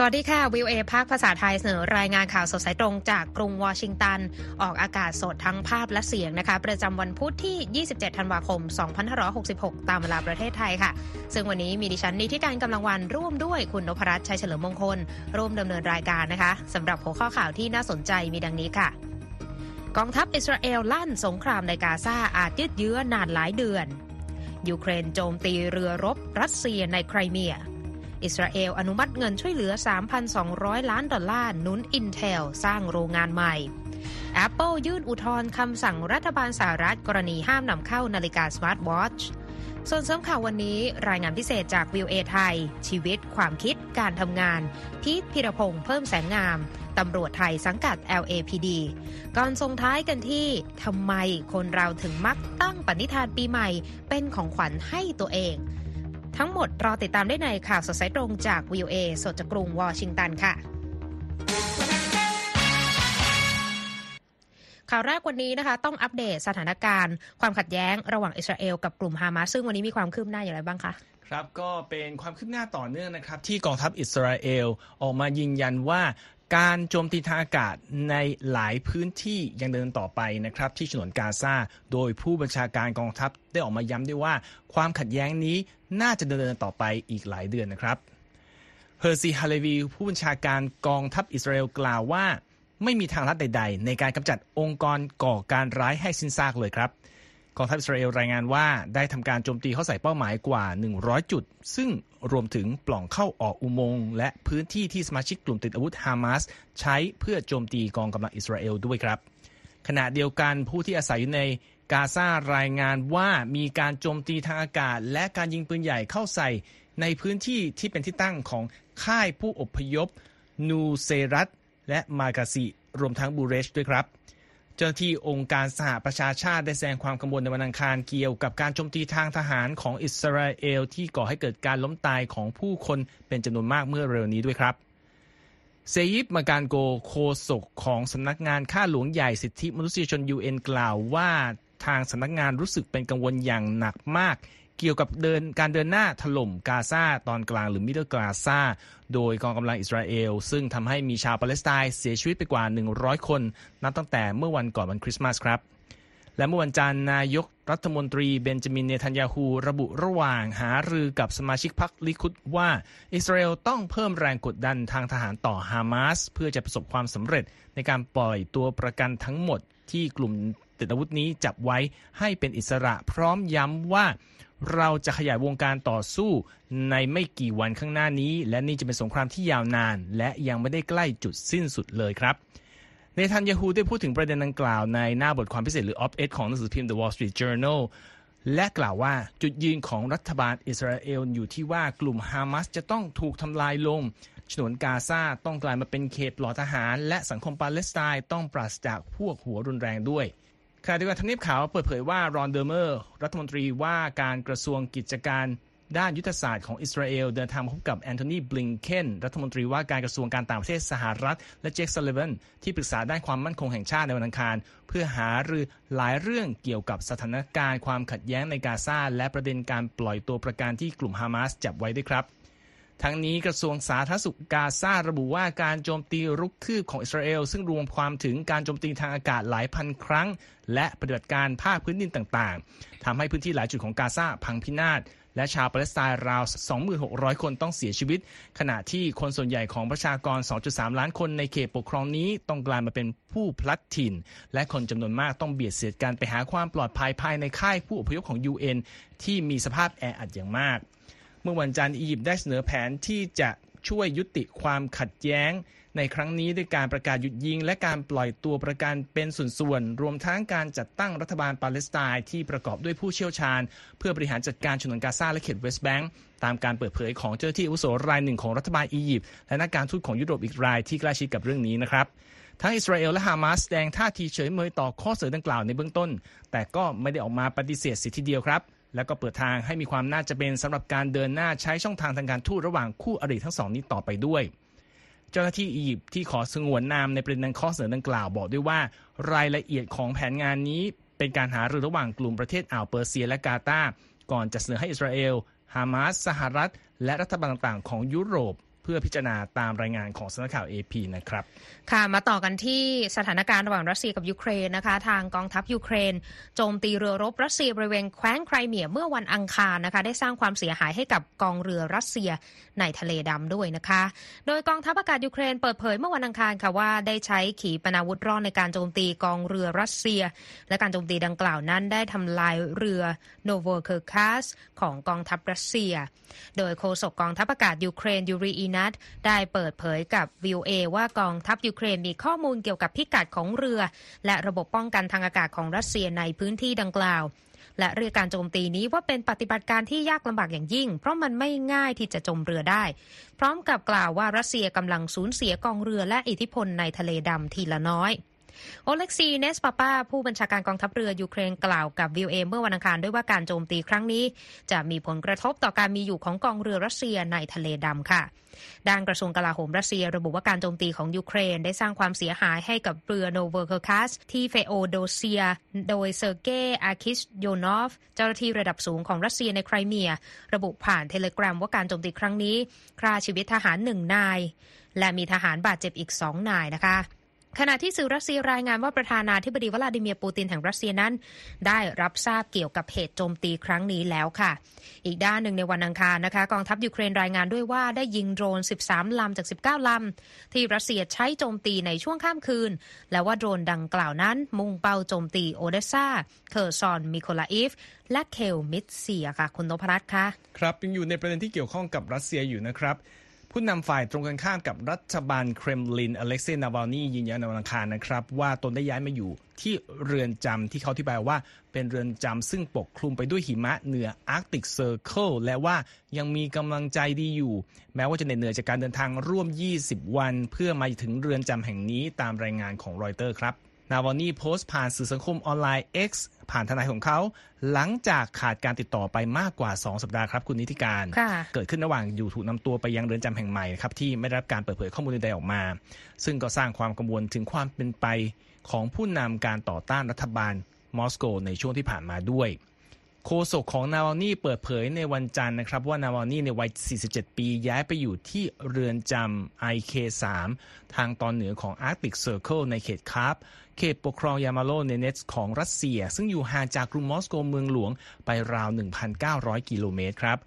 สวัสดีค่ะ วิวเอภาคภาษาไทยเสนอรายงานข่าวสดสายตรงจากกรุงวอชิงตัน ออกอากาศสดทั้งภาพและเสียงนะคะ ประจำวันพุธที่ 27 ธันวาคม 2566 ตามเวลาประเทศไทยค่ะ ซึ่งวันนี้มีดิฉันนิติการกำลังวันร่วมด้วยคุณนพรัตน์ชัยเฉลิมมงคล ร่วมดำเนินรายการนะคะสำหรับหัวข้อข่าวที่น่าสนใจมีดังนี้ค่ะ กองทัพอิสราเอลลั่นสงครามในกาซาอาจยืดเยื้อนานหลายเดือนยูเครนโจมตีเรือรบรัสเซียในไครเมีย อิสราเอลอนุมัติเงินช่วยเหลือ 3,200 ล้านดอลลาร์หนุน Intel สร้างโรงงานใหม่ Apple ยื่นอุทธรณ์คำสั่งรัฐบาลสหรัฐกรณีห้ามนำเข้านาฬิกาสมาร์ทวอชส่วนเสริมข่าววันนี้รายงานพิเศษจากวีโอเอไทย ชีวิต ความคิด การทำงาน พีทพิรพงษ์เพิ่มแสงงาม ตำรวจไทยสังกัด LAPD ก่อนส่งท้ายกันที่ทำไมคนเราถึงมักตั้งปณิธานปีใหม่ เป็นของขวัญให้ตัวเอง ทั้งหมดรอติดตามได้ในข่าวสดสายตรงจาก VOA สดจากกรุงวอชิงตันค่ะข่าวแรกวันนี้นะคะต้องอัปเดตสถานการณ์ ความขัดแย้งระหว่างอิสราเอลกับกลุ่มฮามาสซึ่งวันนี้มีความคืบหน้าอย่างไรบ้างคะครับก็เป็นความคืบหน้าต่อเนื่องนะครับที่กองทัพอิสราเอลออกมายืนยันว่าการโจมตีทางอากาศในหลายพื้นที่ยังเดินต่อไปนะครับที่ฉนวนกาซาโดยผู้บัญชาการกองทัพได้ออกมาย้ำด้วยว่า ความขัดแย้งนี้ น่าจะเดินต่อไปอีกหลายเดือนนะครับ เฮอร์ซีฮาเลวีผู้บัญชาการกองทัพอิสราเอลกล่าวว่า ไม่มีทางลัดใด ๆ ในการกำจัดองค์กรก่อการร้ายให้สิ้นซากเลยครับกองทัพอิสราเอลรายงานว่าได้ทำการโจมตีเข้าใส่เป้าหมายกว่า 100 จุด ซึ่งรวมถึงปล่องเข้าออกอุโมงค์และพื้นที่ที่สมาชิกกลุ่มติดอาวุธฮามาสใช้เพื่อโจมตีกองกำลังอิสราเอลด้วยครับ ขณะเดียวกันผู้ที่อาศัยอยู่ใน กาซารายงานว่ามีการโจมตีทางอากาศ และการยิงปืนใหญ่เข้าใส่ในพื้นที่ที่เป็นที่ตั้งของค่ายผู้อพยพ นูเซรัตและมากาซิรวมทั้งบูเรชด้วยครับ เจ้าหน้าที่องค์การสหประชาชาติได้แสดงความกังวลในวันอังคารเกี่ยวกับการโจมตีทางทหารของอิสราเอล ที่ก่อให้เกิดการล้มตายของผู้คนเป็นจำนวนมากเมื่อเร็วนี้ด้วยครับเซอิฟ มากังโกโฆษกของสำนักงานข้าหลวงใหญ่สิทธิมนุษยชน UN กล่าวว่า ทางสำนักงานรู้สึกเป็นกังวลอย่างหนักมาก เกี่ยวกับเดินการเดินหน้าถล่มกาซาตอนกลางหรือ middle Gaza โดยกองกำลังอิสราเอล ซึ่งทำให้มีชาวปาเลสไตน์เสียชีวิตไปกว่า 100 คน นับตั้งแต่เมื่อวันก่อนวันคริสต์มาสครับและเมื่อวันจันทร์นายกรัฐมนตรีเบนจามินเนทันยาฮูระบุระหว่างหารือกับสมาชิกพรรคลิคุดว่า อิสราเอลต้องเพิ่มแรงกดดันทางทหารต่อฮามาส เพื่อจะประสบความสำเร็จในการปล่อยตัวประกันทั้งหมด ที่กลุ่มติดอาวุธนี้จับไว้ให้เป็นอิสระ พร้อมย้ำว่าเราจะขยายวงการต่อสู้ในไม่กี่วันข้างหน้านี้ และนี่จะเป็นสงครามที่ยาวนาน และยังไม่ได้ใกล้จุดสิ้นสุดเลยครับเนทันยาฮูได้พูดถึงประเด็นดังกล่าวในหน้าบทความพิเศษหรือ op-ed ของหนังสือพิมพ์ The Wall Street Journal และกล่าวว่าจุดยืนของรัฐบาลอิสราเอลอยู่ที่ว่ากลุ่มฮามาสจะต้องถูกทำลายลง ฉนวนกาซาต้องกลายมาเป็นเขตปลอดทหาร และสังคมปาเลสไตน์ต้องปราศจากพวกหัวรุนแรงด้วยขณะเดียวกันทำเนียบขาวเปิดเผยว่ารอนเดอร์เมอร์ รัฐมนตรีว่าการกระทรวงกิจการด้านยุทธศาสตร์ของอิสราเอลเดินทางมาพบกับแอนโทนีบลิงเคนรัฐมนตรีว่าการกระทรวงการต่างประเทศสหรัฐ และเจคซัลเลวันที่ปรึกษาด้านความมั่นคงแห่งชาติในวันอังคาร เพื่อหารือหลายเรื่องเกี่ยวกับสถานการณ์ความขัดแย้งในกาซาและประเด็นการปล่อยตัวประกันที่กลุ่มฮามาสจับไว้ด้วยครับ ทั้งนี้กระทรวงสาธารณสุขกาซาระบุว่าการโจมตีรุกคืบของอิสราเอล ซึ่งรวมความถึงการโจมตีทางอากาศหลายพันครั้ง และปฏิบัติการภาคพื้นดินต่างๆทำให้พื้นที่หลายจุดของกาซาพังพินาศและชาวปาเลสไตน์ราว 2,600 คนต้องเสียชีวิต ขณะที่คนส่วนใหญ่ของประชากร 2.3 ล้านคนในเขตปกครองนี้ต้องกลายมาเป็นผู้พลัดถิ่น และคนจำนวนมากต้องเบียดเสียดกันไปหาความปลอดภัยภายในค่ายผู้อพยพของ UN ที่มีสภาพแออัดอย่างมาก มื่อวันจันทร์อียิปต์ได้เสนอแผนที่จะช่วยยุติความขัดแย้ง ในครั้งนี้ด้วยการประกาศหยุดยิง และการปล่อยตัวประกันเป็นส่วนๆ รวมทั้งการจัดตั้งรัฐบาลปาเลสไตน์ที่ประกอบด้วยผู้เชี่ยวชาญ เพื่อบริหารจัดการฉนวนกาซาและเขตเวสต์แบงก์ตามการเปิดเผยของเจ้าหน้าที่อุโสรายหนึ่งของรัฐบาลอียิปต์และนักการทูตของยุโรปอีกรายที่ใกล้ชิดกับเรื่องนี้นะครับทั้งอิสราเอลและฮามาสแสดงท่าทีเฉยเมยต่อข้อเสนอดังกล่าวในเบื้องต้น แต่ก็ไม่ได้ออกมาปฏิเสธสิทธิเดียวครับ แล้วก็เปิดทางให้มีความน่าจะเป็นสำหรับการเดินหน้าใช้ช่องทางทางการทูตระหว่างคู่อริทั้งสองนี้ต่อไปด้วย เจ้าหน้าที่อียิปต์ที่ขอสงวนนามในประเด็นข้อเสนอดังกล่าวบอกด้วยว่า รายละเอียดของแผนงานนี้ เป็นการหารือระหว่างกลุ่มประเทศอ่าวเปอร์เซียและกาตาร์ก่อนจะเสนอให้อิสราเอลฮามาสสหรัฐ และรัฐบาลต่างๆของยุโรป เพื่อพิจารณาตามรายงานของสำนักข่าว AP นะครับ ค่ะ มาต่อกันที่สถานการณ์ระหว่างรัสเซียกับยูเครนนะคะ ทางกองทัพยูเครน โจมตีเรือรบรัสเซียบริเวณแคว้นไครเมียเมื่อวันอังคารนะคะ ได้สร้างความเสียหายให้กับกองเรือรัสเซียในทะเลดำด้วยนะคะ โดยกองทัพอากาศยูเครนเปิดเผยเมื่อวันอังคารค่ะว่าได้ใช้ขีปนาวุธร่อนในการโจมตีกองเรือรัสเซีย และการโจมตีดังกล่าวนั้น ได้ทำลายเรือโนโวเคอร์คัสของกองทัพรัสเซีย โดยโฆษกกองทัพอากาศยูเครนยูรีอีนัทได้เปิดเผยกับ VOA ว่ากองทัพยูเครนมีข้อมูลเกี่ยวกับพิกัดของเรือ และระบบป้องกันทางอากาศของรัสเซียในพื้นที่ดังกล่าว และเรียกการโจมตีนี้ว่าเป็นปฏิบัติการที่ยากลำบากอย่างยิ่ง เพราะมันไม่ง่ายที่จะจมเรือได้ พร้อมกับกล่าวว่ารัสเซียกำลังสูญเสียกองเรือและอิทธิพลในทะเลดำทีละน้อย โอเล็กซีเนสปาปาผู้บัญชาการกองทัพเรือยูเครนกล่าวกับ VOA เมื่อวันอังคารด้วยว่าการโจมตีครั้งนี้ จะมีผลกระทบต่อการมีอยู่ของกองเรือรัสเซียในทะเลดำค่ะ ด้านกระทรวงกลาโหมรัสเซียระบุว่าการโจมตีของยูเครนได้สร้างความเสียหายให้กับเรือโนเวอร์เคอร์คัสที่เฟโอโดเซีย โดยเซอร์เกย์อาคิชโยนอฟ เจ้าหน้าที่ระดับสูงของรัสเซียในไครเมีย ระบุผ่านเทเลกราฟว่าการโจมตีครั้งนี้ฆ่าชีวิตทหารหนึ่งนาย และมีทหารบาดเจ็บอีกสองนายนะคะ ขณะที่สื่อรัสเซียรายงานว่าประธานาธิบดีวลาดิเมียร์ปูตินแห่งรัสเซียนั้น ได้รับทราบเกี่ยวกับเหตุโจมตีครั้งนี้แล้วค่ะ อีกด้านหนึ่งในวันอังคารนะคะกองทัพยูเครนรายงานด้วยว่าได้ยิงโดรน 13 ลำจาก 19 ลำ ที่รัสเซียใช้โจมตีในช่วงข้ามคืน และว่าโดรนดังกล่าวนั้น มุ่งเป้าโจมตีโอเดสซาเคอร์ซอนมิโคลาอิฟและเคลมิดเซียค่ะคุณนพรัตน์คะครับยังอยู่ในประเด็นที่เกี่ยวข้องกับรัสเซียอยู่นะครับ ผู้นำฝ่ายตรงกันข้ามกับรัฐบาลเครมลินอเล็กเซย์นาวานียืนยันในวันอังคารนะครับ ว่าตนได้ย้ายมาอยู่ที่เรือนจำที่เขาที่แปลว่าเป็นเรือนจำซึ่งปกคลุมไปด้วยหิมะเหนือ Arctic Circle และว่ายังมีกำลังใจดีอยู่ แม้ว่าจะเหนื่อยจากการเดินทางร่วม 20 วัน เพื่อมาถึงเรือนจำแห่งนี้ตามรายงานของรอยเตอร์ครับ นาวานีโพสต์ผ่านสื่อสังคมออนไลน์ X ผ่านทนายของเขา หลังจากขาดการติดต่อไปมากกว่า 2 สัปดาห์ครับคุณนิติการค่ะเกิดขึ้นระหว่างอยู่ถูกนำตัวไปยังเรือนจำแห่งใหม่ครับที่ไม่ได้รับการเปิดเผยข้อมูลใดๆออกมา ซึ่งก็สร้างความกังวลถึงความเป็นไปของผู้นำการต่อต้านรัฐบาลมอสโกในช่วงที่ผ่านมาด้วย โฆษกของนาวานี่เปิดเผยในวันจันทร์นะครับ ว่านาวานี่ในวัย 47 ปี ย้ายไปอยู่ที่เรือนจำ IK3 ทางตอนเหนือของ Arctic Circle ในเขตคาร์ปเขตปกครองยามาโลเนเนตส์ของรัสเซีย ซึ่งอยู่ห่างจากกรุงมอสโกเมืองหลวงไปราว 1,900 กิโลเมตรครับ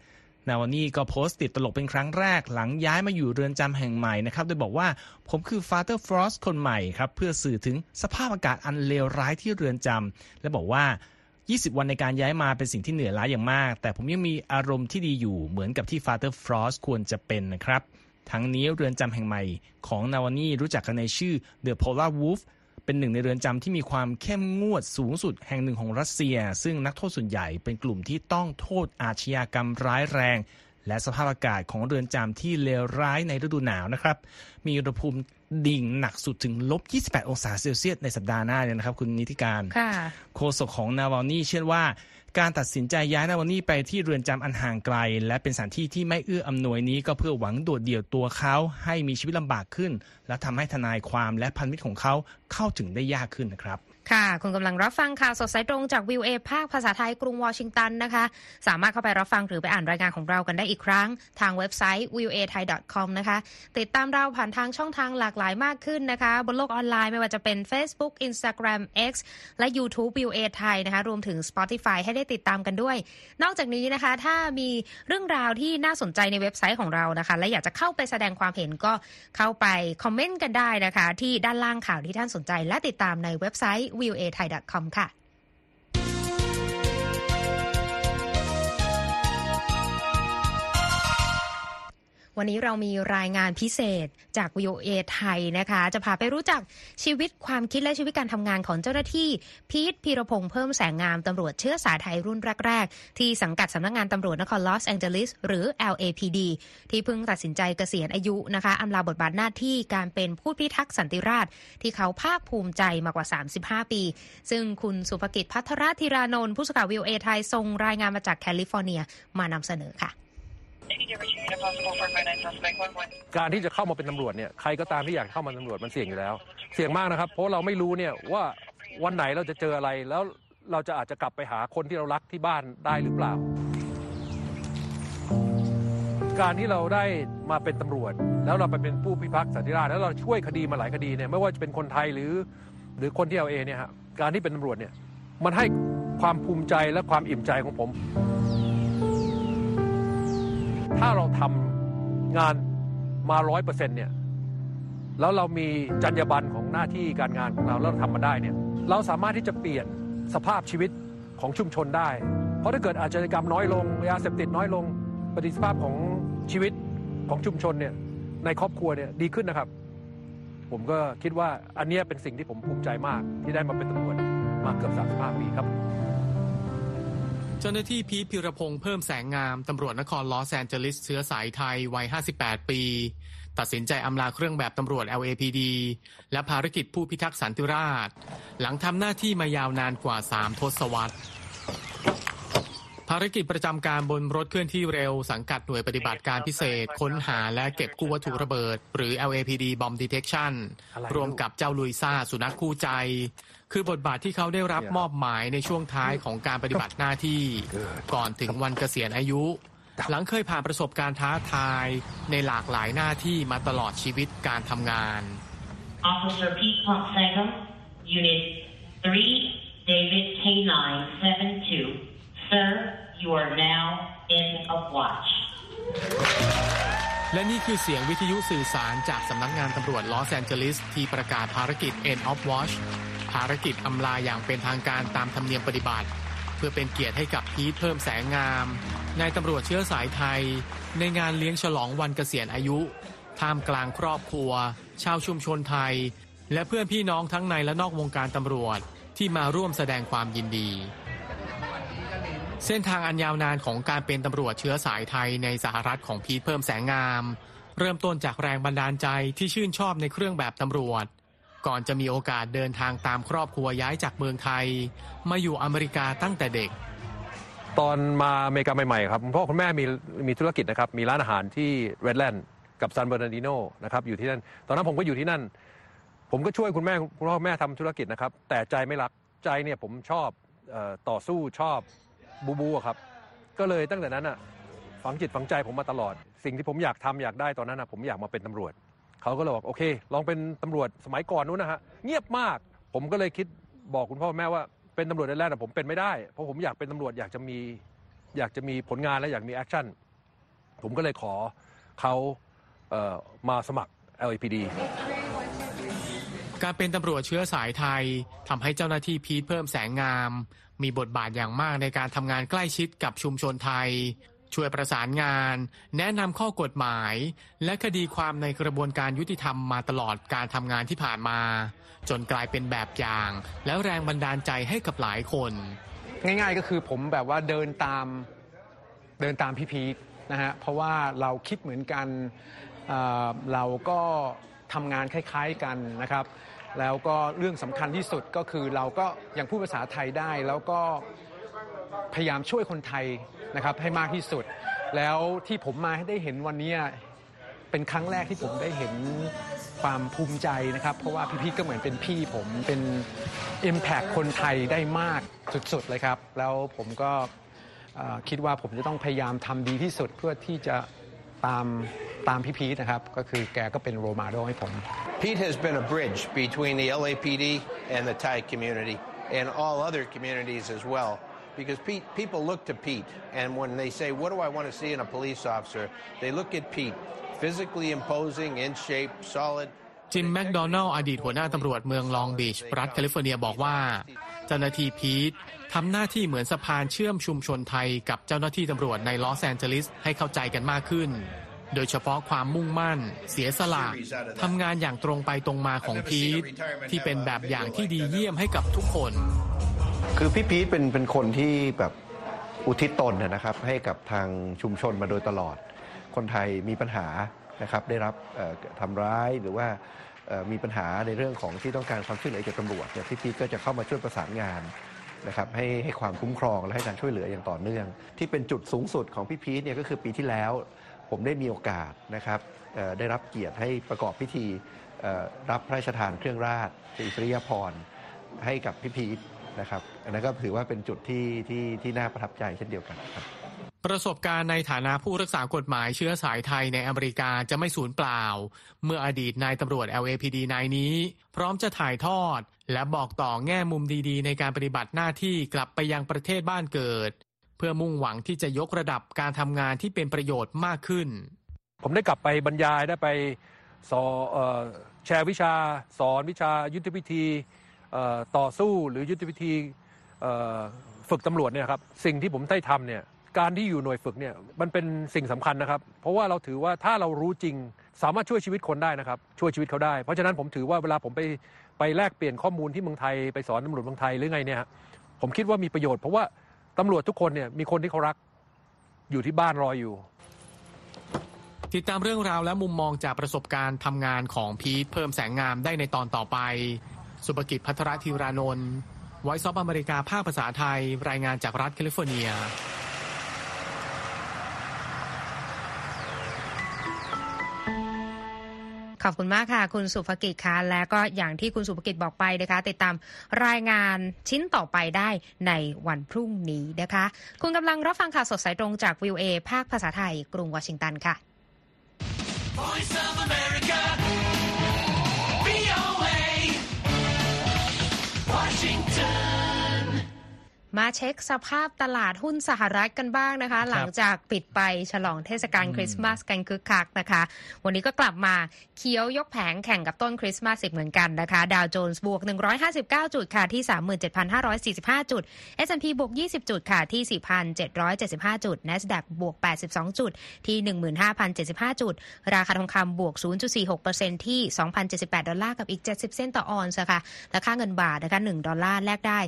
นาวานี่ก็โพสต์ติดตลกเป็นครั้งแรกหลังย้ายมาอยู่เรือนจำแห่งใหม่นะครับ โดยบอกว่าผมคือฟาเ t อร์ฟรอสคนใหม่ครับ เพื่อสื่อถึงสภาพอากาศอันเลวร้ายที่เรือนจำและบอกว่า 20 วันในการย้ายมาเป็นสิ่งที่เหนื่อยล้าอย่างมาก แต่ผมยังมีอารมณ์ที่ดีอยู่เหมือนกับที่ Father Frost ควรจะเป็นนะครับ ทั้งนี้เรือนจำแห่งใหม่ของนาวานีรู้จักกันในชื่อ The Polar Wolf เป็นหนึ่งในเรือนจำที่มีความเข้มงวดสูงสุดแห่งหนึ่งของรัสเซีย ซึ่งนักโทษส่วนใหญ่เป็นกลุ่มที่ต้องโทษอาชญากรรมร้ายแรง และสภาพอากาศของเรือนจำที่เลวร้ายในฤดูหนาวนะครับ มีอุณหภูมิดิ่งหนักสุดถึงลบ 28 องศาเซลเซียสในสัปดาห์หน้าเลยนะครับ คุณนิติการค่ะโฆษกของนาวานี่เชื่อว่าการตัดสินใจย้ายนาวานี่ไปที่เรือนจำอันห่างไกล และเป็นสถานที่ที่ไม่เอื้ออำนวยนี้ก็เพื่อหวังโดดเดี่ยวตัวเขา ให้มีชีวิตลำบากขึ้น และทำให้ทนายความและพันธมิตรของเขาเข้าถึงได้ยากขึ้นนะครับ ค่ะ คุณกำลังรับฟังข่าวสดสายตรงจากวิวเอภาคภาษาไทยกรุงวอชิงตันนะคะ สามารถเข้าไปรับฟังหรือไปอ่านรายงานของเรากันได้อีกครั้ง ทางเว็บไซต์ v i w a thai com นะคะ ติดตามเราผ่านทางช่องทางหลากหลายมากขึ้นนะคะ บนโลกออนไลน์ไม่ว่าจะเป็น Facebook Instagram X และ YouTube v i w a Thai นะคะ รวมถึง Spotify ให้ได้ติดตามกันด้วย นอกจากนี้นะคะ ถ้ามีเรื่องราวที่น่าสนใจในเว็บไซต์ของเรานะคะ และอยากจะเข้าไปแสดงความเห็นก็เข้าไปคอมเมนต์กันได้นะคะ ที่ด้านล่างข่าวที่ท่านสนใจ และติดตามในเว็บไซต์ www.thai.com ค่ะ วันนี้เรามีรายงานพิเศษจาก VOA ไทยนะคะ จะพาไปรู้จักชีวิตความคิดและชีวิตการทำงานของเจ้าหน้าที่ พีทพีรพงษ์เพิ่มแสงงามตำรวจเชื้อสายไทยรุ่นแรก ๆ ที่สังกัดสำนักงานตำรวจนครลอสแองเจลิสหรือ LAPD ที่เพิ่งตัดสินใจเกษียณอายุนะคะอำลาบทบาทหน้าที่การเป็นผู้พิทักษ์สันติราษฎร์ที่เขาภาคภูมิใจมากว่า 35 ปี ซึ่งคุณสุภกิจพัทรธีรานนท์ผู้สื่อข่าว VOA ไทยส่งรายงานมาจากแคลิฟอร์เนียมานำเสนอค่ะ การที่จะเข้ามาเป็นตำรวจเนี่ยใครก็ตามที่อยากเข้ามาตำรวจมันเสี่ยงอยู่แล้ว เสี่ยงมากนะครับ เพราะเราไม่รู้เนี่ยว่าวันไหนเราจะเจออะไรแล้วเราจะอาจจะกลับไปหาคนที่เรารักที่บ้านได้หรือเปล่า การที่เราได้มาเป็นตำรวจ แล้วเราไปเป็นผู้พิทักษ์สันติราษฎร์แล้วเราช่วยคดีมาหลายคดีเนี่ยไม่ว่าจะเป็นคนไทยหรือ หรือคนที่เอเอเนี่ยฮะการที่เป็นตำรวจเนี่ยมันให้ความภูมิใจและความอิ่มใจของผม ถ้าเราทำงานมาร้อยเปอร์เซ็นต์เนี่ยแล้วเรามีจรรยาบรรณของหน้าที่การงานของเราแล้วเราทำมาได้เนี่ยเราสามารถที่จะเปลี่ยนสภาพชีวิตของชุมชนได้ เพราะถ้าเกิดอาชญากรรมน้อยลงยาเสพติดน้อยลงประสิทธิภาพของชีวิตของชุมชนเนี่ยในครอบครัวเนี่ยดีขึ้นนะครับ ผมก็คิดว่าอันนี้เป็นสิ่งที่ผมภูมิใจมากที่ได้มาเป็นตำรวจมาเกือบ35ปีครับ เจ้าหน้าที่พีทพิรพงษ์เพิ่มแสงงามตำรวจนครลอสแอนเจลิสเชื้อสายไทยวัย 58 ปี ตัดสินใจอำลาเครื่องแบบตำรวจ LAPD และภารกิจผู้พิทักษ์สันติราษฎร์หลังทำหน้าที่มายาวนานกว่า 3 ทศวรรษภารกิจประจำการบนรถเคลื่อนที่เร็วสังกัดหน่วยปฏิบัติการพิเศษ ค้นหาและเก็บกู้วัตถุระเบิด หรือ LAPD Bomb Detection อะไรรวมกับเจ้าลุยซ่าสุนัขคู่ใจ คือบทบาทที่เขาได้รับมอบหมายในช่วงท้ายของการปฏิบัติหน้าที่ก่อนถึงวันเกษียณอายุ หลังเคยผ่านประสบการณ์ท้าทายในหลากหลายหน้าที่มาตลอดชีวิตการทำงาน Officer Pete Fonseca, Unit 3, David K972. Sir, you are now in a watch. และนี่คือเสียงวิทยุสื่อสารจากสำนักงานตำรวจลอสแอนเจลิสที่ประกาศภารกิจ End of Watch ภารกิจอำลาอย่างเป็นทางการตามธรรมเนียมปฏิบัติ เพื่อเป็นเกียรติให้กับพีทเพิ่มแสงงามนายตำรวจเชื้อสายไทย ในงานเลี้ยงฉลองวันเกษียณอายุ ท่ามกลางครอบครัว ชาวชุมชนไทย และเพื่อนพี่น้องทั้งในและนอกวงการตำรวจที่มาร่วมแสดงความยินดี เส้นทางอันยาวนานของการเป็นตำรวจเชื้อสายไทยในสหรัฐของพีทเพิ่มแสงงาม เริ่มต้นจากแรงบันดาลใจที่ชื่นชอบในเครื่องแบบตำรวจ ก่อนจะมีโอกาสเดินทางตามครอบครัวย้ายจากเมืองไทย มาอยู่อเมริกาตั้งแต่เด็ก ตอนมาอเมริกาใหม่ๆครับคุณพ่อคุณแม่มีมีธุรกิจนะครับ มีร้านอาหารที่เรดแลนด์กับซันเบอร์นาร์ดิโนนะครับอยู่ที่นั่น ตอนนั้นผมก็อยู่ที่นั่น ผมก็ช่วยคุณแม่คุณพ่อแม่ทำธุรกิจนะครับ แต่ใจไม่รักใจเนี่ยผมชอบออต่อสู้ชอบบู๊บู๊ครับ ก็เลยตั้งแต่นั้นอะฝังจิตฝังใจผมมาตลอด สิ่งที่ผมอยากทำอยากได้ตอนนั้นอะผมอยากมาเป็นตำรวจ เขาก็เลยบอกโอเค ลองเป็นตำรวจสมัยก่อนนู้นนะฮะเงียบมาก ผมก็เลยคิดบอกคุณพ่อคุณแม่ว่าเป็นตำรวจแรกๆแต่ผมเป็นไม่ได้เพราะผมอยากเป็นตำรวจอยากจะมีอยากจะมีผลงานและอยากมี action ผมก็เลยขอเขาเอ่อมาสมัคร LAPD การเป็นตำรวจเชื้อสายไทยทำให้เจ้าหน้าที่พีทเพิ่มแสงงาม มีบทบาทอย่างมากในการทำงานใกล้ชิดกับชุมชนไทย ช่วยประสานงาน แนะนำข้อกฎหมาย และคดีความในกระบวนการยุติธรรมมาตลอดการทำงานที่ผ่านมา จนกลายเป็นแบบอย่าง และแรงบันดาลใจให้กับหลายคน ง่าย ๆ ก็คือผมแบบว่าเดินตามเดินตามพี่พีทนะฮะเพราะว่าเราคิดเหมือนกันเเราก็ทำงานคล้าย ๆกันนะครับ แล้วก็เรื่องสำคัญที่สุดก็คือเราก็ยังพูดภาษาไทยได้แล้วก็ พยายามช่วยคนไทยนะครับให้มากที่สุด แล้วที่ผมมาให้ได้เห็นวันนี้เป็นครั้งแรกที่ผมได้เห็นความภูมิใจนะครับ เพราะว่าพี่พีทก็เหมือนเป็นพี่ผมเป็น Impact คนไทยได้มากสุดๆเลยครับ แล้วผมก็คิดว่าผมจะต้องพยายามทำดีที่สุดเพื่อที่จะตามตามพี่พีทนะครับ ก็คือแกก็เป็น role model ให้ผม Pete has been a bridge between the LAPD and the Thai community and all other communities as well. Because Pete, people look to Pete, and when they say, What do I want to see in a police officer? they look at Pete. Physically imposing, in shape, solid. จิมแมคโดนัลล์อดีตหัวหน้าตำรวจเมืองลองบีช รัฐแคลิฟอร์เนียบอกว่า เจ้าหน้าที่พีททำหน้าที่เหมือนสะพานเชื่อมชุมชนไทยกับเจ้าหน้าที่ตำรวจในลอสแอนเจลิสให้เข้าใจกันมากขึ้น โดยเฉพาะความมุ่งมั่น เสียสละทำงานอย่างตรงไปตรงมาของพีทที่เป็นแบบอย่างที่ดีเยี่ยมให้กับทุกคน คือพี่พีทเป็นเป็นคนที่แบบอุทิศตนนะครับ ให้กับทางชุมชนมาโดยตลอด คนไทยมีปัญหานะครับได้รับทำร้ายหรือว่ามีปัญหาในเรื่องของที่ต้องการความช่วยเหลือจากตำรวจเนี่ยพี่พีทก็จะเข้ามาช่วยประสานงานนะครับให้ให้ความคุ้มครองและให้การช่วยเหลืออย่างต่อเนื่อง ที่เป็นจุดสูงสุดของพี่พีทเนี่ยก็คือปีที่แล้ว ผมได้มีโอกาสนะครับได้รับเกียรติให้ประกอบพิธีรับพระราชทานเครื่องราชอิสริยาภรณ์ให้กับพี่พีท นะครับอันนั้นก็ถือว่าเป็นจุดที่ที่ที่น่าประทับใจเช่นเดียวกันครับประสบการณ์ในฐานะผู้รักษากฎหมายเชื้อสายไทยในอเมริกาจะไม่สูญเปล่า เมื่ออดีตนายตำรวจ LAPD นายนี้ พร้อมจะถ่ายทอด และบอกต่อแง่มุมดีๆ ในการปฏิบัติหน้าที่กลับไปยังประเทศบ้านเกิด เพื่อมุ่งหวังที่จะยกระดับการทำงานที่เป็นประโยชน์มากขึ้น ผมได้กลับไปบรรยายได้ไปสอเอ่อแชร์วิชา สอนวิชายุทธวิธีเอ่อ ต่อสู้หรือยุทธวิธีฝึกตำรวจเนี่ยครับสิ่งที่ผมได้ทำเนี่ยการที่อยู่หน่วยฝึกเนี่ยมันเป็นสิ่งสำคัญนะครับ เพราะว่าเราถือว่าถ้าเรารู้จริง สามารถช่วยชีวิตคนได้นะครับ ช่วยชีวิตเขาได้ เพราะฉะนั้นผมถือว่าเวลาผมไปไปแลกเปลี่ยนข้อมูลที่เมืองไทยไปสอนตำรวจเมืองไทยหรือไงเนี่ยผมคิดว่ามีประโยชน์เพราะว่าตำรวจทุกคนเนี่ยมีคนที่เขารักอยู่ที่บ้านรออยู่ ติดตามเรื่องราวและมุมมองจากประสบการณ์ทำงานของพีทเพิ่มแสงงามได้ในตอนต่อไป สุภกิจพัทรธีรานนท์ไวซ์ซอฟอเมริกาภาคภาษาไทย รายงานจากรัฐแคลิฟอร์เนียขอบคุณมากค่ะ คุณสุภกิจค่ะและก็อย่างที่คุณสุภกิจบอกไปนะคะ ติดตามรายงานชิ้นต่อไปได้ในวันพรุ่งนี้นะคะ คุณกำลังรับฟังข่าวสดสายตรงจากวิวเอภาคภาษาไทย กรุงวอชิงตันค่ะ Voice of America, มาเช็คสภาพตลาดหุ้นสหรัฐกันบ้างนะคะ หลังจากปิดไปฉลองเทศกาลคริสต์มาสกันคึกคักนะคะ วันนี้ก็กลับมาเขียวยกแผงแข่งกับต้นคริสต์มาสอีกเหมือนกันนะคะ ดาวโจนส์บวก 159 จุดค่ะที่ 37,545 จุด S&P บวก 20 จุดค่ะที่ 4,775 จุด NASDAQ บวก 82 จุดที่ 15,075 จุด ราคาทองคำบวก 0.46%ที่ 2,078 ดอลลาร์กับอีก 70 เซนต์ต่อออนซ์ค่ะและค่าเงินบาทนะคะ1ดอลลาร์แลกได้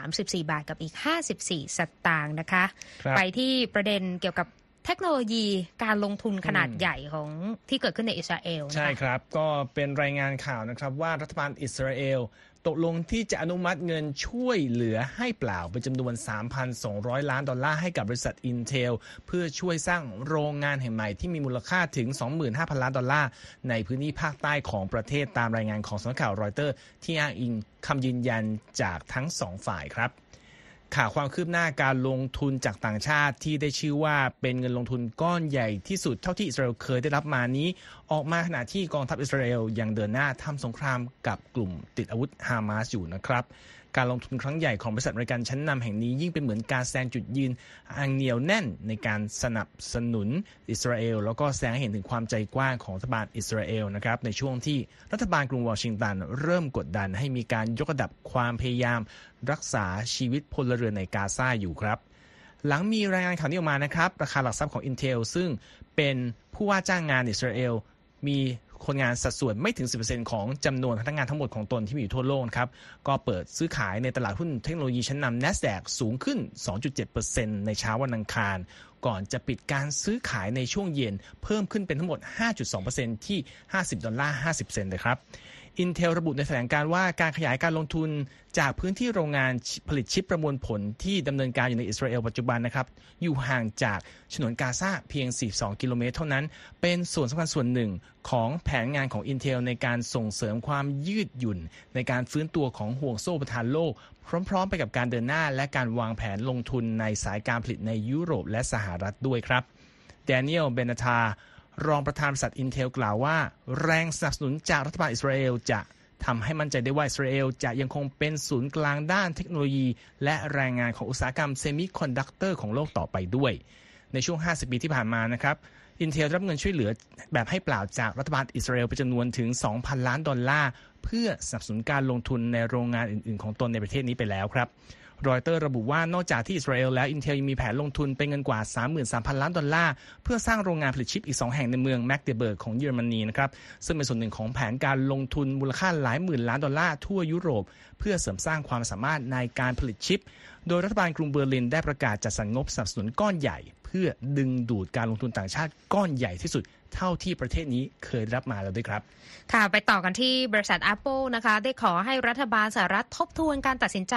34 บาทกับอีก54 สตางค์นะคะครับไปที่ประเด็นเกี่ยวกับเทคโนโลยีการลงทุนขนาดใหญ่ของที่เกิดขึ้นในอิสราเอลนะคะใช่ครับ ก็เป็นรายงานข่าวนะครับว่ารัฐบาลอิสราเอลตกลงที่จะอนุมัติเงินช่วยเหลือให้เปล่าเป็นจำนวน 3,200 ล้านดอลลาร์ให้กับบริษัท Intel เพื่อช่วยสร้างโรงงานแห่งใหม่ที่มีมูลค่าถึง 25,000 ล้านดอลลาร์ ในพื้นที่ภาคใต้ของประเทศตามรายงานของสำนักข่าวรอยเตอร์ ที่อ้างอิงคำยืนยันจากทั้งสองฝ่ายครับ ข่าวความคืบหน้าการลงทุนจากต่างชาติที่ได้ชื่อว่าเป็นเงินลงทุนก้อนใหญ่ที่สุดเท่าที่อิสราเอลเคยได้รับมานี้ ออกมาขณะที่กองทัพอิสราเอลยังเดินหน้าทำสงครามกับกลุ่มติดอาวุธฮามาสอยู่นะครับ การลงทุนครั้งใหญ่ของบริษัทบริการชั้นนำแห่งนี้ยิ่งเป็นเหมือนการแสดงจุดยืนอันเหนียวแน่นในการสนับสนุนอิสราเอลแล้วก็แสดงให้เห็นถึงความใจกว้างของรัฐบาลอิสราเอลนะครับในช่วงที่รัฐบาลกรุงวอชิงตันเริ่มกดดันให้มีการยกระดับความพยายาม รักษาชีวิตพลเรือนในกาซาอยู่ครับหลังมีรายงานข่าวนี้ออกมานะครับ ราคาหลักทรัพย์ของ Intel ซึ่งเป็นผู้ว่าจ้างงานอิสราเอล มี คนงานสัดส่วนไม่ถึง 10%ของจำนวนพนักงานทั้งหมดของตนที่มีอยู่ทั่วโลกครับก็เปิดซื้อขายในตลาดหุ้นเทคโนโลยีชั้นนำ NASDAQ สูงขึ้น 2.7%ในเช้าวันอังคาร ก่อนจะปิดการซื้อขายในช่วงเย็นเพิ่มขึ้นเป็นทั้งหมด 5.2%ที่ 50 ดอลลาร์ 50 เซนต์เลยครับ Intel ระบุในแถลงการว่าการขยายการลงทุนจากพื้นที่โรงงานผลิตชิปประมวลผลที่ดำเนินการอยู่ในอิสราเอลปัจจุบันนะครับ อยู่ห่างจากฉนวนกาซาเพียง 42 กิโลเมตรเท่านั้น เป็นส่วนสำคัญส่วนหนึ่งของแผนงานของ Intel ในการส่งเสริมความยืดหยุ่น ในการฟื้นตัวของห่วงโซ่ประทานโลก พร้อม ๆ ไปกับการเดินหน้า และการวางแผนลงทุนในสายการผลิตในยุโรปและสหรัฐด้วยครับแดเนียลเบนทา รองประธานบริษัท Intel กล่าวว่า แรงสนับสนุนจากรัฐบาลอิสราเอลจะทำให้มั่นใจได้ว่าอิสราเอลจะยังคงเป็นศูนย์กลางด้านเทคโนโลยี และแรงงานของอุตสาหกรรมเซมิคอนดักเตอร์ของโลกต่อไปด้วย ในช่วง 50 ปีที่ผ่านมานะครับ Intel รับเงินช่วยเหลือแบบให้เปล่าจากรัฐบาลอิสราเอลเป็นจำนวนถึง 2,000 ล้านดอลลาร์ เพื่อสนับสนุนการลงทุนในโรงงานอื่น ๆ ของตนในประเทศนี้ไปแล้วครับ รอยเตอร์ระบุว่านอกจากที่อิสราเอลแล้ว Intel ยังมีแผนลงทุนเป็นเงินกว่า 33,000 ล้านดอลลาร์ เพื่อสร้างโรงงานผลิตชิปอีก 2 แห่งในเมืองแมกเดเบิร์กของเยอรมนีนะครับซึ่งเป็นส่วนหนึ่งของแผนการลงทุนมูลค่าหลายหมื่นล้านดอลลาร์ทั่วยุโรป เพื่อเสริมสร้างความสามารถในการผลิตชิป โดยรัฐบาลกรุงเบอร์ลินได้ประกาศจัดสรรงบสนับสนุนก้อนใหญ่ เพื่อดึงดูดการลงทุนต่างชาติก้อนใหญ่ที่สุดเท่าที่ประเทศนี้เคยรับมาแล้วด้วยครับ ค่ะไปต่อกันที่บริษัท Apple นะคะ ได้ขอให้รัฐบาลสหรัฐทบทวนการตัดสินใจ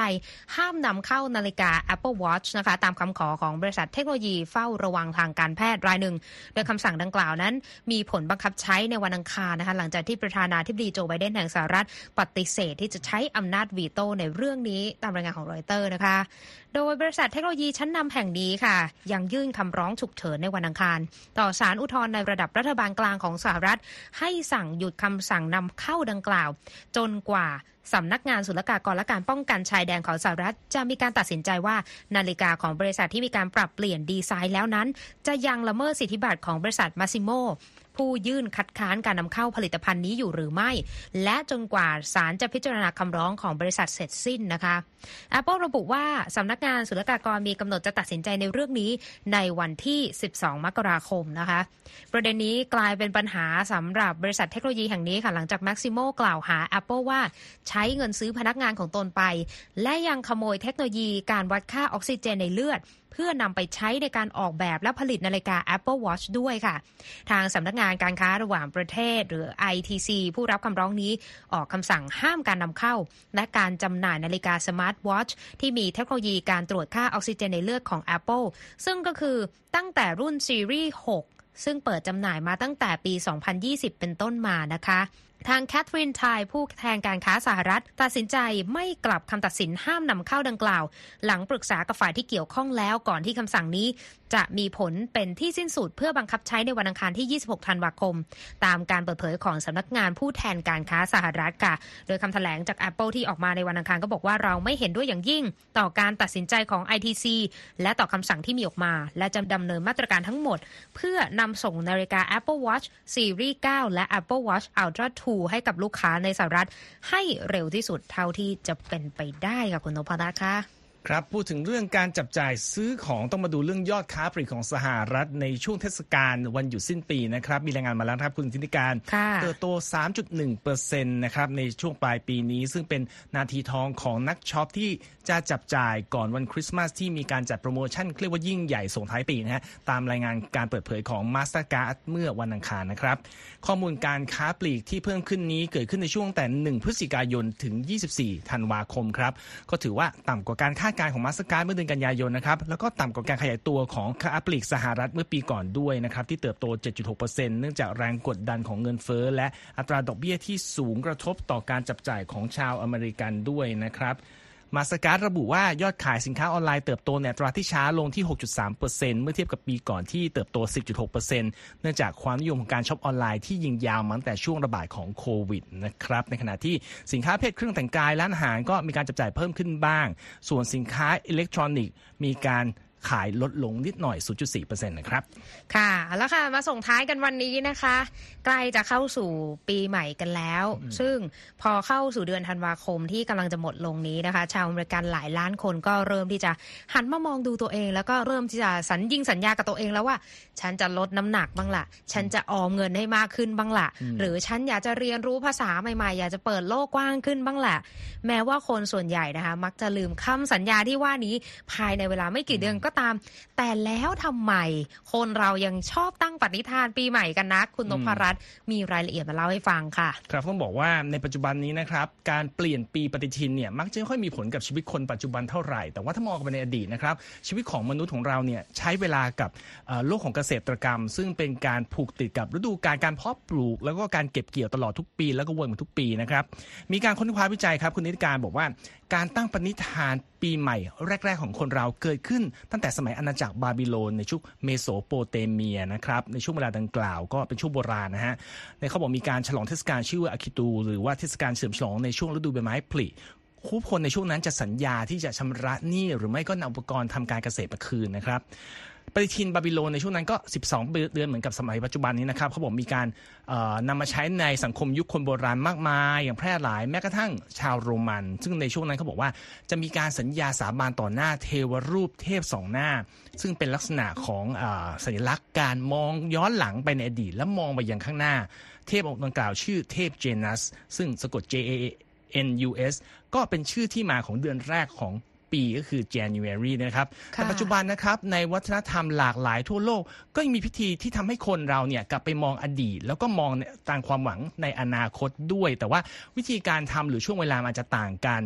ห้ามนำเข้านาฬิกา Apple Watch นะคะ ตามคำขอของบริษัทเทคโนโลยีเฝ้าระวังทางการแพทย์รายหนึ่ง โดยคำสั่งดังกล่าวนั้น มีผลบังคับใช้ในวันอังคารนะคะ หลังจากที่ประธานาธิบดีโจไบเดนแห่งสหรัฐ ปฏิเสธที่จะใช้อำนาจวีโต้ในเรื่องนี้ตามรายงานของรอยเตอร์นะคะ โดยบริษัทเทคโนโลยีชั้นนำแห่งนี้ค่ะ ยังยื่นคำร้องฉุกเฉินในวันอังคาร ต่อศาลอุทธรณ์ในระดับรัฐบาลกลางของสหรัฐ ให้สั่งหยุดคำสั่งนำเข้าดังกล่าว จนกว่าสำนักงานศุลกากรและการป้องกันชายแดนของสหรัฐ จะมีการตัดสินใจว่านาฬิกาของบริษัทที่มีการปรับเปลี่ยนดีไซน์แล้วนั้น จะยังละเมิดสิทธิบัตรของบริษัทมาซิโม ผู้ยื่นคัดค้านการนำเข้าผลิตภัณฑ์นี้อยู่หรือไม่ และจนกว่าศาลจะพิจารณาคำร้องของบริษัทเสร็จสิ้นนะคะ Apple ระบุว่าสำนักงานศุลกากรมีกำหนดจะตัดสินใจในเรื่องนี้ในวันที่ 12 มกราคมนะคะ ประเด็นนี้กลายเป็นปัญหาสำหรับบริษัทเทคโนโลยีแห่งนี้ค่ะหลังจาก Masimo กล่าวหา Apple ว่าใช้เงินซื้อพนักงานของตนไป และยังขโมยเทคโนโลยีการวัดค่าออกซิเจนในเลือด เพื่อนำไปใช้ในการออกแบบและผลิตนาฬิกา Apple Watch ด้วยค่ะ ทางสำนักงานการค้าระหว่างประเทศ หรือ ITC ผู้รับคำร้องนี้ออกคำสั่งห้ามการนำเข้า และการจำหน่ายนาฬิกาสมาร์ทวอชที่มีเทคโนโลยีการตรวจค่าออกซิเจนในเลือดของ Apple ซึ่งก็คือตั้งแต่รุ่นซีรีส์ 6 ซึ่งเปิดจำหน่ายมาตั้งแต่ปี 2020 เป็นต้นมานะคะ ทางแคทรินไทยผู้แทนการค้าสหรัฐ ตัดสินใจไม่กลับคำตัดสินห้ามนำเข้าดังกล่าว หลังปรึกษากับฝ่ายที่เกี่ยวข้องแล้วก่อนที่คำสั่งนี้จะมีผลเป็นที่สิ้นสุดเพื่อบังคับใช้ในวันอังคารที่ 26 ธันวาคม ตามการเปิดเผยของสำนักงานผู้แทนการค้าสหรัฐค่ะ โดยคำแถลงจาก Apple ที่ออกมาในวันอังคารก็บอกว่าเราไม่เห็นด้วยอย่างยิ่ง ต่อการตัดสินใจของ ITC และต่อคำสั่งที่มีออกมา และจะดำเนินมาตรการทั้งหมด เพื่อนำส่งนาฬิกา Apple Watch Series 9 และ Apple Watch Ultra 2 ให้กับลูกค้าในสหรัฐ ให้เร็วที่สุดเท่าที่จะเป็นไปได้ค่ะคุณนพรัตน์ค่ะ ครับพูดถึงเรื่องการจับจ่ายซื้อของต้องมาดูเรื่องยอดค้าปลีกของสหรัฐในช่วงเทศกาลวันหยุดสิ้นปีนะครับมีรายงานมาแล้วนะครับคุณธินิการค่ะเติบโต 3.1%นะครับในช่วงปลายปีนี้ ซึ่งเป็นนาทีทองของนักช็อปที่จะจับจ่ายก่อนวันคริสต์มาสที่มีการจัดโปรโมชั่นเรียกว่ายิ่งใหญ่ส่งท้ายปีนะฮะตามรายงานการเปิดเผยของ Mastercard เมื่อวันอังคารนะครับข้อมูลการค้าปลีกที่เพิ่มขึ้นนี้เกิดขึ้นในช่วงแต่ 1 พฤศจิกายนถึง 24 ธันวาคมครับก็ถือว่าต่ำกว่าการคาดการของมาสการเมื่อเดือนกันยายนนะครับแล้วก็ต่ำกว่าการขยายตัวของค่าปลีกสหรัฐเมื่อปีก่อนด้วยนะครับที่เติบโต 7.6%เนื่องจากแรงกดดันของเงินเฟ้อและอัตราดอกเบี้ยที่สูงกระทบต่อการจับจ่ายของชาวอเมริกันด้วยนะครับ Mastercard ระบุว่ายอดขายสินค้าออนไลน์เติบโตในอัตราที่ช้าลงที่ 6.3%เมื่อเทียบกับปีก่อนที่เติบโต 10.6%เนื่องจากความนิยมของการช็อปออนไลน์ที่ยิงยาวมาตั้งแต่ช่วงระบาดของโควิดนะครับในขณะที่สินค้าประเภทเครื่องแต่งกายร้านอาหารก็มีการจับจ่ายเพิ่มขึ้นบ้าง ส่วนสินค้าอิเล็กทรอนิกส์มีการ ขายลดลงนิดหน่อย 0.4%นะครับ ค่ะ แล้วค่ะ มาส่งท้ายกันวันนี้นะคะ ใกล้จะเข้าสู่ปีใหม่กันแล้ว ซึ่งพอเข้าสู่เดือนธันวาคมที่กำลังจะหมดลงนี้นะคะ ชาวอเมริกันหลายล้านคนก็เริ่มที่จะหันมามองดูตัวเอง แล้วก็เริ่มที่จะสัญญิงสัญญากับตัวเองแล้วว่า ฉันจะลดน้ำหนักบ้างละฉันจะออมเงินให้มากขึ้นบ้างละหรือฉันอยากจะเรียนรู้ภาษาใหม่ๆ อยากจะเปิดโลกกว้างขึ้นบ้างละแม้ว่าคนส่วนใหญ่นะคะ มักจะลืมคำสัญญาที่ว่านี้ภายในเวลาไม่กี่เดือนก็ตาม แต่แล้วทำไมคนเรายังชอบตั้งปณิธานปีใหม่กันนะคุณนพรัตน์มีรายละเอียดมาเล่าให้ฟังค่ะ ครับต้องบอกว่าในปัจจุบันนี้นะครับการเปลี่ยนปีปฏิทินเนี่ยมักจะไม่ค่อยมีผลกับชีวิตคนปัจจุบันเท่าไหร่ แต่ว่าถ้ามองไปในอดีตนะครับชีวิตของมนุษย์ของเราเนี่ยใช้เวลากับเอ่อโลกของเกษตรกรรม ซึ่งเป็นการผูกติดกับฤดูกาลการเพาะปลูก แล้วก็การเก็บเกี่ยวตลอดทุกปี แล้วก็วนมาทุกปีนะครับมีการค้นคว้าวิจัยครับคุณนิติการบอกว่าการตั้งปณิธานปีใหม่แรก ๆ ของคนเราเกิดขึ้น ตั้งแต่สมัยอาณาจักรบาบิโลนในช่วงเมโสโปเตเมียนะครับในช่วงเวลาดังกล่าวก็เป็นช่วงโบราณนะฮะในเขาบอกมีการฉลองเทศกาลชื่อว่าอาคิตู หรือว่าเทศกาลเฉลิมฉลองในช่วงฤดูใบไม้ผลิคู่คนในช่วงนั้นจะสัญญาที่จะชำระหนี้หรือไม่ก็นำอุปกรณ์ทำการเกษตรมาคืนนะครับ ปฏิทินบาบิโลนในช่วงนั้นก็ 12 เดือนเหมือนกับสมัยปัจจุบันนี้นะครับเขาบอกมีการเอ่อนำมาใช้ในสังคมยุคคนโบราณมากมาย อย่างแพร่หลายแม้กระทั่งชาวโรมัน ซึ่งในช่วงนั้นเขาบอกว่าจะมีการสัญญาสาบานต่อหน้าเทวรูปเทพสองหน้า ซึ่งเป็นลักษณะของอสัญลักษณ์การมองย้อนหลังไปในอดีต และมองไปยังข้างหน้า เทพองค์ดังกล่าวชื่อเทพเจนัสซึ่งสะกด J A N U S ก็เป็นชื่อที่มาของเดือนแรกของ ปีก็คือ January นะครับค่ะแต่ปัจจุบันนะครับในวัฒนธรรมหลากหลายทั่วโลก ก็ยังมีพิธีที่ทำให้คนเราเนี่ยกลับไปมองอดีต แล้วก็มองตามความหวังในอนาคตด้วย แต่ว่าวิธีการทำหรือช่วงเวลามันจะต่างกัน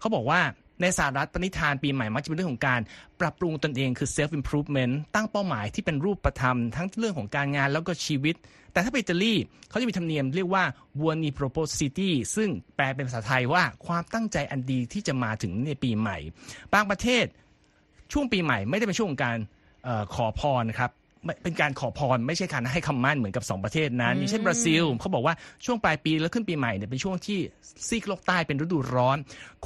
เขาบอกว่า ในสหรัฐปณิธานปีใหม่มักจะเป็นเรื่องของการปรับปรุงตนเองคือ self improvement ตั้งเป้าหมายที่เป็นรูปธรรม ทั้งเรื่องของการงานแล้วก็ชีวิต แต่ถ้าไปอิตาลีเขาจะมีธรรมเนียมเรียกว่า buoni propositi ซึ่งแปลเป็นภาษาไทยว่าความตั้งใจอันดีที่จะมาถึงในปีใหม่ บางประเทศช่วงปีใหม่ไม่ได้เป็นช่วงการออขอพรครับ เป็นการขอพรไม่ใช่การให้คำมั่นเหมือนกับ 2 ประเทศนั้นอย่างเช่นบราซิลเขาบอกว่าช่วงปลายปีแล้วขึ้นปีใหม่เนี่ยเป็นช่วงที่ซีกโลกใต้เป็นฤดูร้อน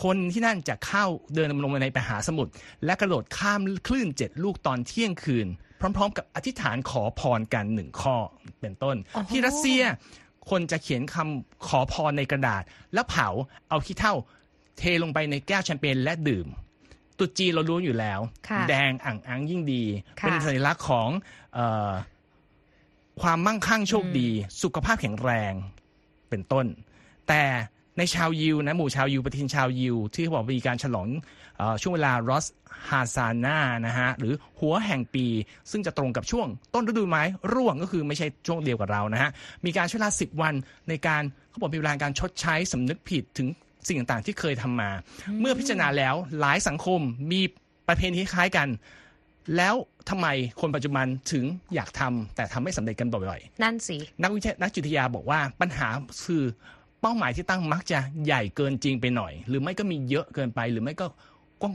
คนที่นั่นจะเข้าเดินลงมาในมหาสมุทรและกระโดดข้ามคลื่นเจ็ดลูกตอนเที่ยงคืน พร้อม ๆ กับอธิษฐานขอพรกันหนึ่งข้อเป็นต้น ที่รัสเซียคนจะเขียนคำขอพรในกระดาษ แล้วเผาเอาขี้เถ้าเทลงไปในแก้วแชมเปญและดื่ม ตรุษจีนเรารู้อยู่แล้วค่ะแดงอ่างอังยิ่งดีค่ะเป็นสัญลักษณ์ของเออความมั่งคั่งโชคดี สุขภาพแข็งแรงเป็นต้น แต่ในชาวยิวนะหมู่ชาวยิวปฏิทินชาวยิว ที่เขาบอกมีการฉลองเออช่วงเวลารอสฮาซาน่านะฮะหรือหัวแห่งปี ซึ่งจะตรงกับช่วงต้นฤดูไม้ร่วงก็คือไม่ใช่ช่วงเดียวกับเรานะฮะมีการใช้เวลาสิบวันในการเขาบอกมีเวลาการชดใช้สำนึกผิดถึง สิ่งต่างๆที่เคยทำมา เมื่อพิจารณาแล้วหลายสังคมมีประเพณีคล้ายกัน แล้วทำไมคนปัจจุบันถึงอยากทำแต่ทำไม่สำเร็จกันบ่อยนั่นสิๆนักวิทยานักจิตวิทยาบอกว่าปัญหาคือเป้าหมายที่ตั้งมักจะใหญ่เกินจริงไปหน่อย หรือไม่ก็มีเยอะเกินไป หรือไม่ก็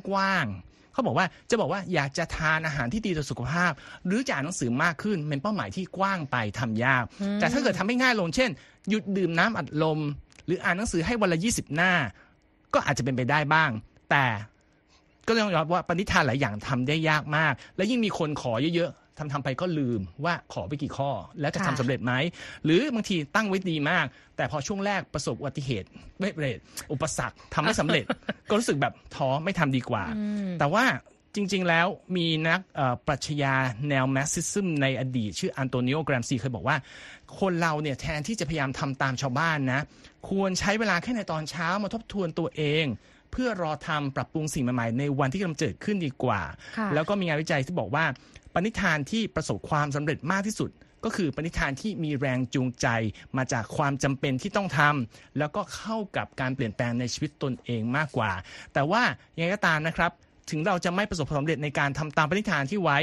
กว้างๆเขาบอกว่าจะบอกว่าอยากจะทานอาหารที่ดีต่อสุขภาพ หรือจะอ่านหนังสือมากขึ้นเป็นเป้าหมายที่กว้างไปทำยาก แต่ถ้าเกิดทำให้ง่ายลงเช่น หยุดดื่มน้ำอัดลม หรืออ่านหนังสือให้วันละ 20 หน้า ก็อาจจะเป็นไปได้บ้าง แต่ก็ต้องยอมรับว่าปณิธานหลายอย่างทำได้ยากมาก และยิ่งมีคนขอเยอะๆทำทำไปก็ลืมว่าขอไปกี่ข้อ แล้วจะทำค่ะสำเร็จไหม หรือบางทีตั้งไว้ดีมาก แต่พอช่วงแรกประสบอุบัติเหตุไม่เร็จอุปสรรคทำไม่สำเร็จ ก็รู้สึกแบบท้อไม่ทำดีกว่า แต่ว่า จริง ๆ แล้วมีนักปรัชญาแนว Marxism ในอดีต ชื่ออันโตนิโอแกรมซีเคยบอกว่า คนเราเนี่ยแทนที่จะพยายามทำตามชาวบ้านนะ ควรใช้เวลาแค่ในตอนเช้ามาทบทวนตัวเองเพื่อรอทำปรับปรุงสิ่งใหม่ๆ ในวันที่กำลังเกิดขึ้นดีกว่า แล้วก็มีงานวิจัยที่บอกว่า ปณิธานที่ประสบความสำเร็จมากที่สุด ก็คือปณิธานที่มีแรงจูงใจมาจากความจำเป็นที่ต้องทำแล้วก็เข้ากับการเปลี่ยนแปลงในชีวิตตนเองมากกว่า แต่ว่ายังไงก็ตามนะครับ ถึงเราจะไม่ประสบความสำเร็จในการทำตามปณิธานที่ไว้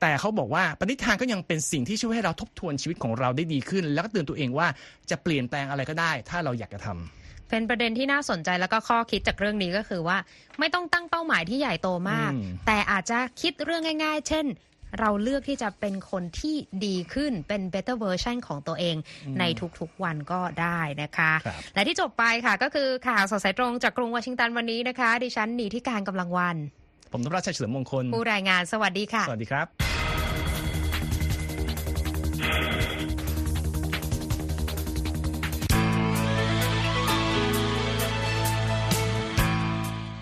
แต่เขาบอกว่าปณิธานก็ยังเป็นสิ่งที่ช่วยให้เราทบทวนชีวิตของเราได้ดีขึ้น แล้วก็เตือนตัวเองว่าจะเปลี่ยนแปลงอะไรก็ได้ ถ้าเราอยากจะทำเป็นประเด็นที่น่าสนใจแล้วก็ข้อคิดจากเรื่องนี้ก็คือว่า ไม่ต้องตั้งเป้าหมายที่ใหญ่โตมากอืมแต่อาจจะคิดเรื่องง่าย ๆ เช่น เราเลือกที่จะเป็นคนที่ดีขึ้นเป็น better version ของตัวเองในทุกๆวันก็ได้นะคะครับและที่จบไปค่ะก็คือข่าวสดสายตรงจากกรุงวอชิงตันวันนี้นะคะ ดิฉันหนีที่การกำลังวัน ผมธนรัชชัยเฉลิมมงคล ผู้รายงานสวัสดีค่ะ สวัสดีครับ